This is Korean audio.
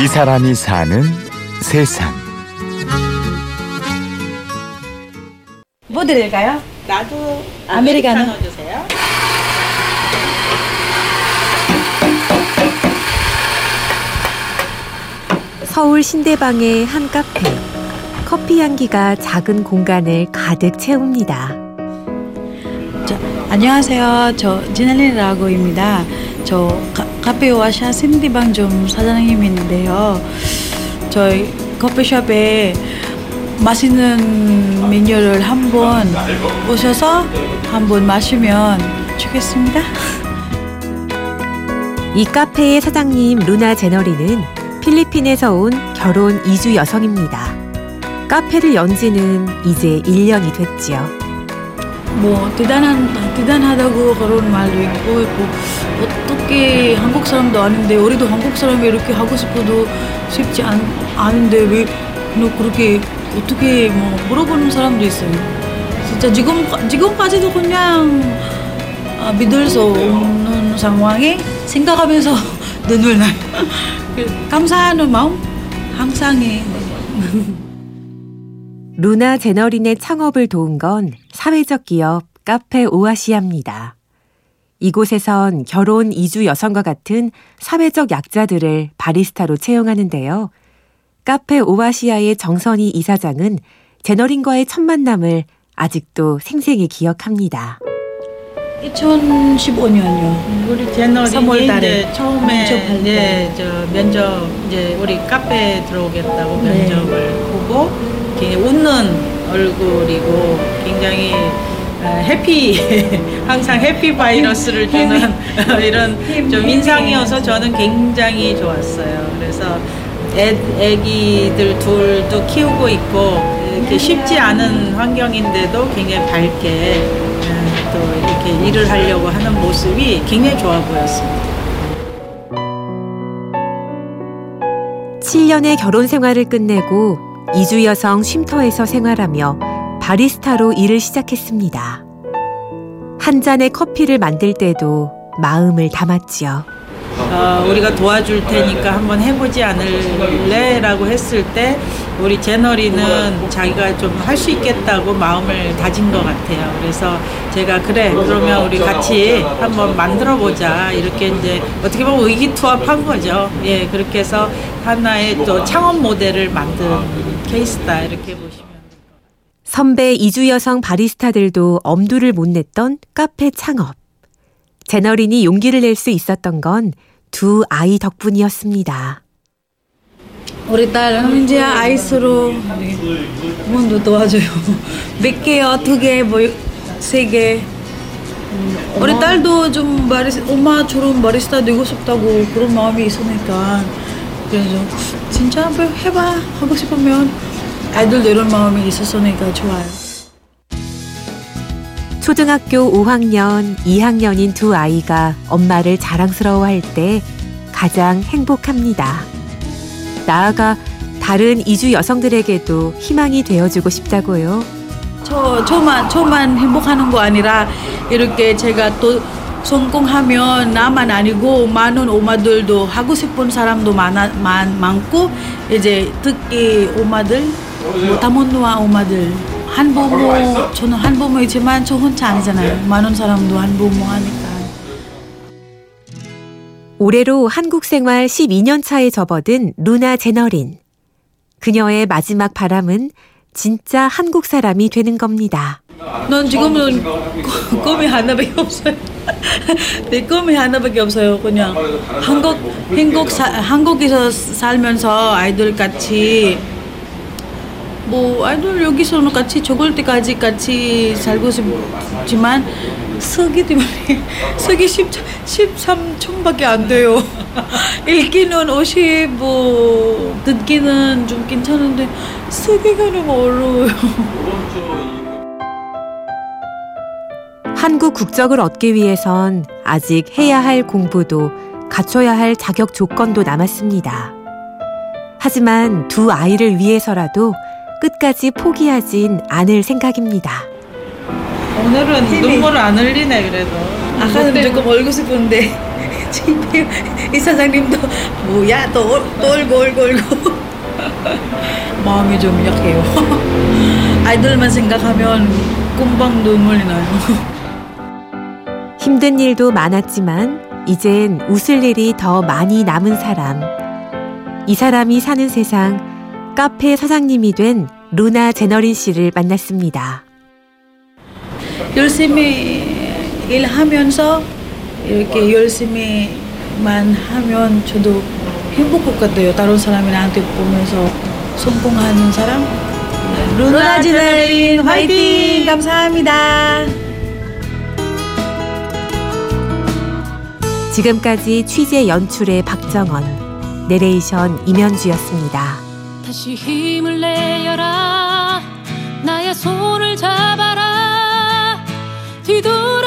이 사람이 사는 세상. 뭐 드릴까요? 나도 아메리카노. 아메리카노 주세요. 서울 신대방의 한 카페. 커피 향기가 작은 공간을 가득 채웁니다. 안녕하세요. 저 지날린이라고입니다. 저 카, 카페 와샤 신대방점 사장님인데요. 저희 커피숍에 맛있는 메뉴를 한번 오셔서 한번 마시면 좋겠습니다. 이 카페의 사장님 루나 제너리는 필리핀에서 온 결혼 이주 여성입니다. 카페를 연 지는 이제 1년이 됐지요. 뭐 대단한 대단하다고 그런 말도 있고 있고 어떻게 한국 사람도 아닌데 우리도 한국 사람이 이렇게 하고 싶어도 쉽지 않, 않은데 왜 너 그렇게 어떻게 뭐 물어보는 사람도 있어요. 진짜 지금 지금까지도 그냥 아, 믿을 수 없는 상황에 생각하면서 눈물 나요. 그 감사하는 마음 항상 해. 루나 제너린의 창업을 도운 건 사회적 기업 카페 오아시아입니다. 이곳에선 결혼 이주 여성과 같은 사회적 약자들을 바리스타로 채용하는데요. 카페 오아시아의 정선희 이사장은 제너린과의 첫 만남을 아직도 생생히 기억합니다. 2015년이요. 우리 제너리 3월 달에 이제 처음에 면접할 이제 저 면접 이제 우리 카페 들어오겠다고 네. 면접을 얼굴이고 굉장히 어, 해피 항상 해피 바이러스를 주는 이런 좀 인상이어서 저는 굉장히 좋았어요. 그래서 애, 애기들 둘도 키우고 있고 이렇게 쉽지 않은 환경인데도 굉장히 밝게 어, 또 이렇게 일을 하려고 하는 모습이 굉장히 좋아 보였습니다. 7년의 결혼 생활을 끝내고 이주 여성 쉼터에서 생활하며 바리스타로 일을 시작했습니다. 한 잔의 커피를 만들 때도 마음을 담았지요. 어, 우리가 도와줄 테니까 한번 해보지 않을래? 라고 했을 때 우리 제너리는 자기가 좀 할 수 있겠다고 마음을 다진 것 같아요. 그래서 제가 그래 그러면 우리 같이 한번 만들어 보자 이렇게 이제 어떻게 보면 의기투합한 거죠. 예 그렇게 해서 하나의 또 창업 모델을 만든 케이스다 이렇게 보시면. 선배 이주 여성 바리스타들도 엄두를 못 냈던 카페 창업. 제너린이 용기를 낼 수 있었던 건 두 아이 덕분이었습니다. 우리 딸은 이제 아이스로 문도 도와줘요. 몇 개요? 두 개, 뭐, 세 개. 우리 딸도 좀 바리스, 엄마처럼 바리스타 되고 싶다고 그런 마음이 있으니까. 그래서 진짜 뭐 해봐. 하고 싶으면 아이들도 이런 마음이 있었으니까 좋아요. 초등학교 5학년, 2학년인 두 아이가 엄마를 자랑스러워할 때 가장 행복합니다. 나아가 다른 이주 여성들에게도 희망이 되어주고 싶다고요. 저 저만 저만 행복하는 거 아니라 이렇게 제가 또 성공하면 나만 아니고 많은 엄마들도 하고 싶은 사람도 많아 많, 많고 이제 특히 엄마들 뭐 다문화 엄마들 한부모 저는 한부모이지만 저 혼자 아니잖아요 많은 사람도 한부모 하니까 올해로 한국 생활 12년 차에 접어든 루나 제너린. 그녀의 마지막 바람은 진짜 한국 사람이 되는 겁니다. 넌 지금은 꾸- 꿈이 하나밖에 없어요. 내 꿈이 하나밖에 없어요. 그냥 한국 한국 사, 한국에서 살면서 아이들 같이 뭐 아이들 여기서는 같이 죽을 때까지 같이 살고 싶지만 쓰기 때문에 쓰기 10, 13천밖에 안 돼요. 읽기는 50, 뭐 듣기는 좀 괜찮은데 쓰기가 너무 어려워요. 한국 국적을 얻기 위해선 아직 해야 할 공부도 갖춰야 할 자격 조건도 남았습니다. 하지만 두 아이를 위해서라도 끝까지 포기하진 않을 생각입니다. 오늘은 눈물 안 흘리네 그래도. 아까는 조금 싶은데 집에 이 사장님도 뭐야 또, 또 울고 울고 울고 마음이 좀 약해요. 아이들만 생각하면 금방 눈물이 나요. 힘든 일도 많았지만 이젠 웃을 일이 더 많이 남은 사람. 이 사람이 사는 세상 카페 사장님이 된 루나 제너린 씨를 만났습니다. 열심히 일하면서 이렇게 열심히만 하면 저도 행복할 것 같아요. 다른 사람이 나한테 보면서 성공하는 사람. 루나 제너린 화이팅! 감사합니다. 지금까지 취재 연출의 박정원, 내레이션 임현주였습니다. 다시 힘을 내어라. 나의 손을 잡아라. 뒤돌아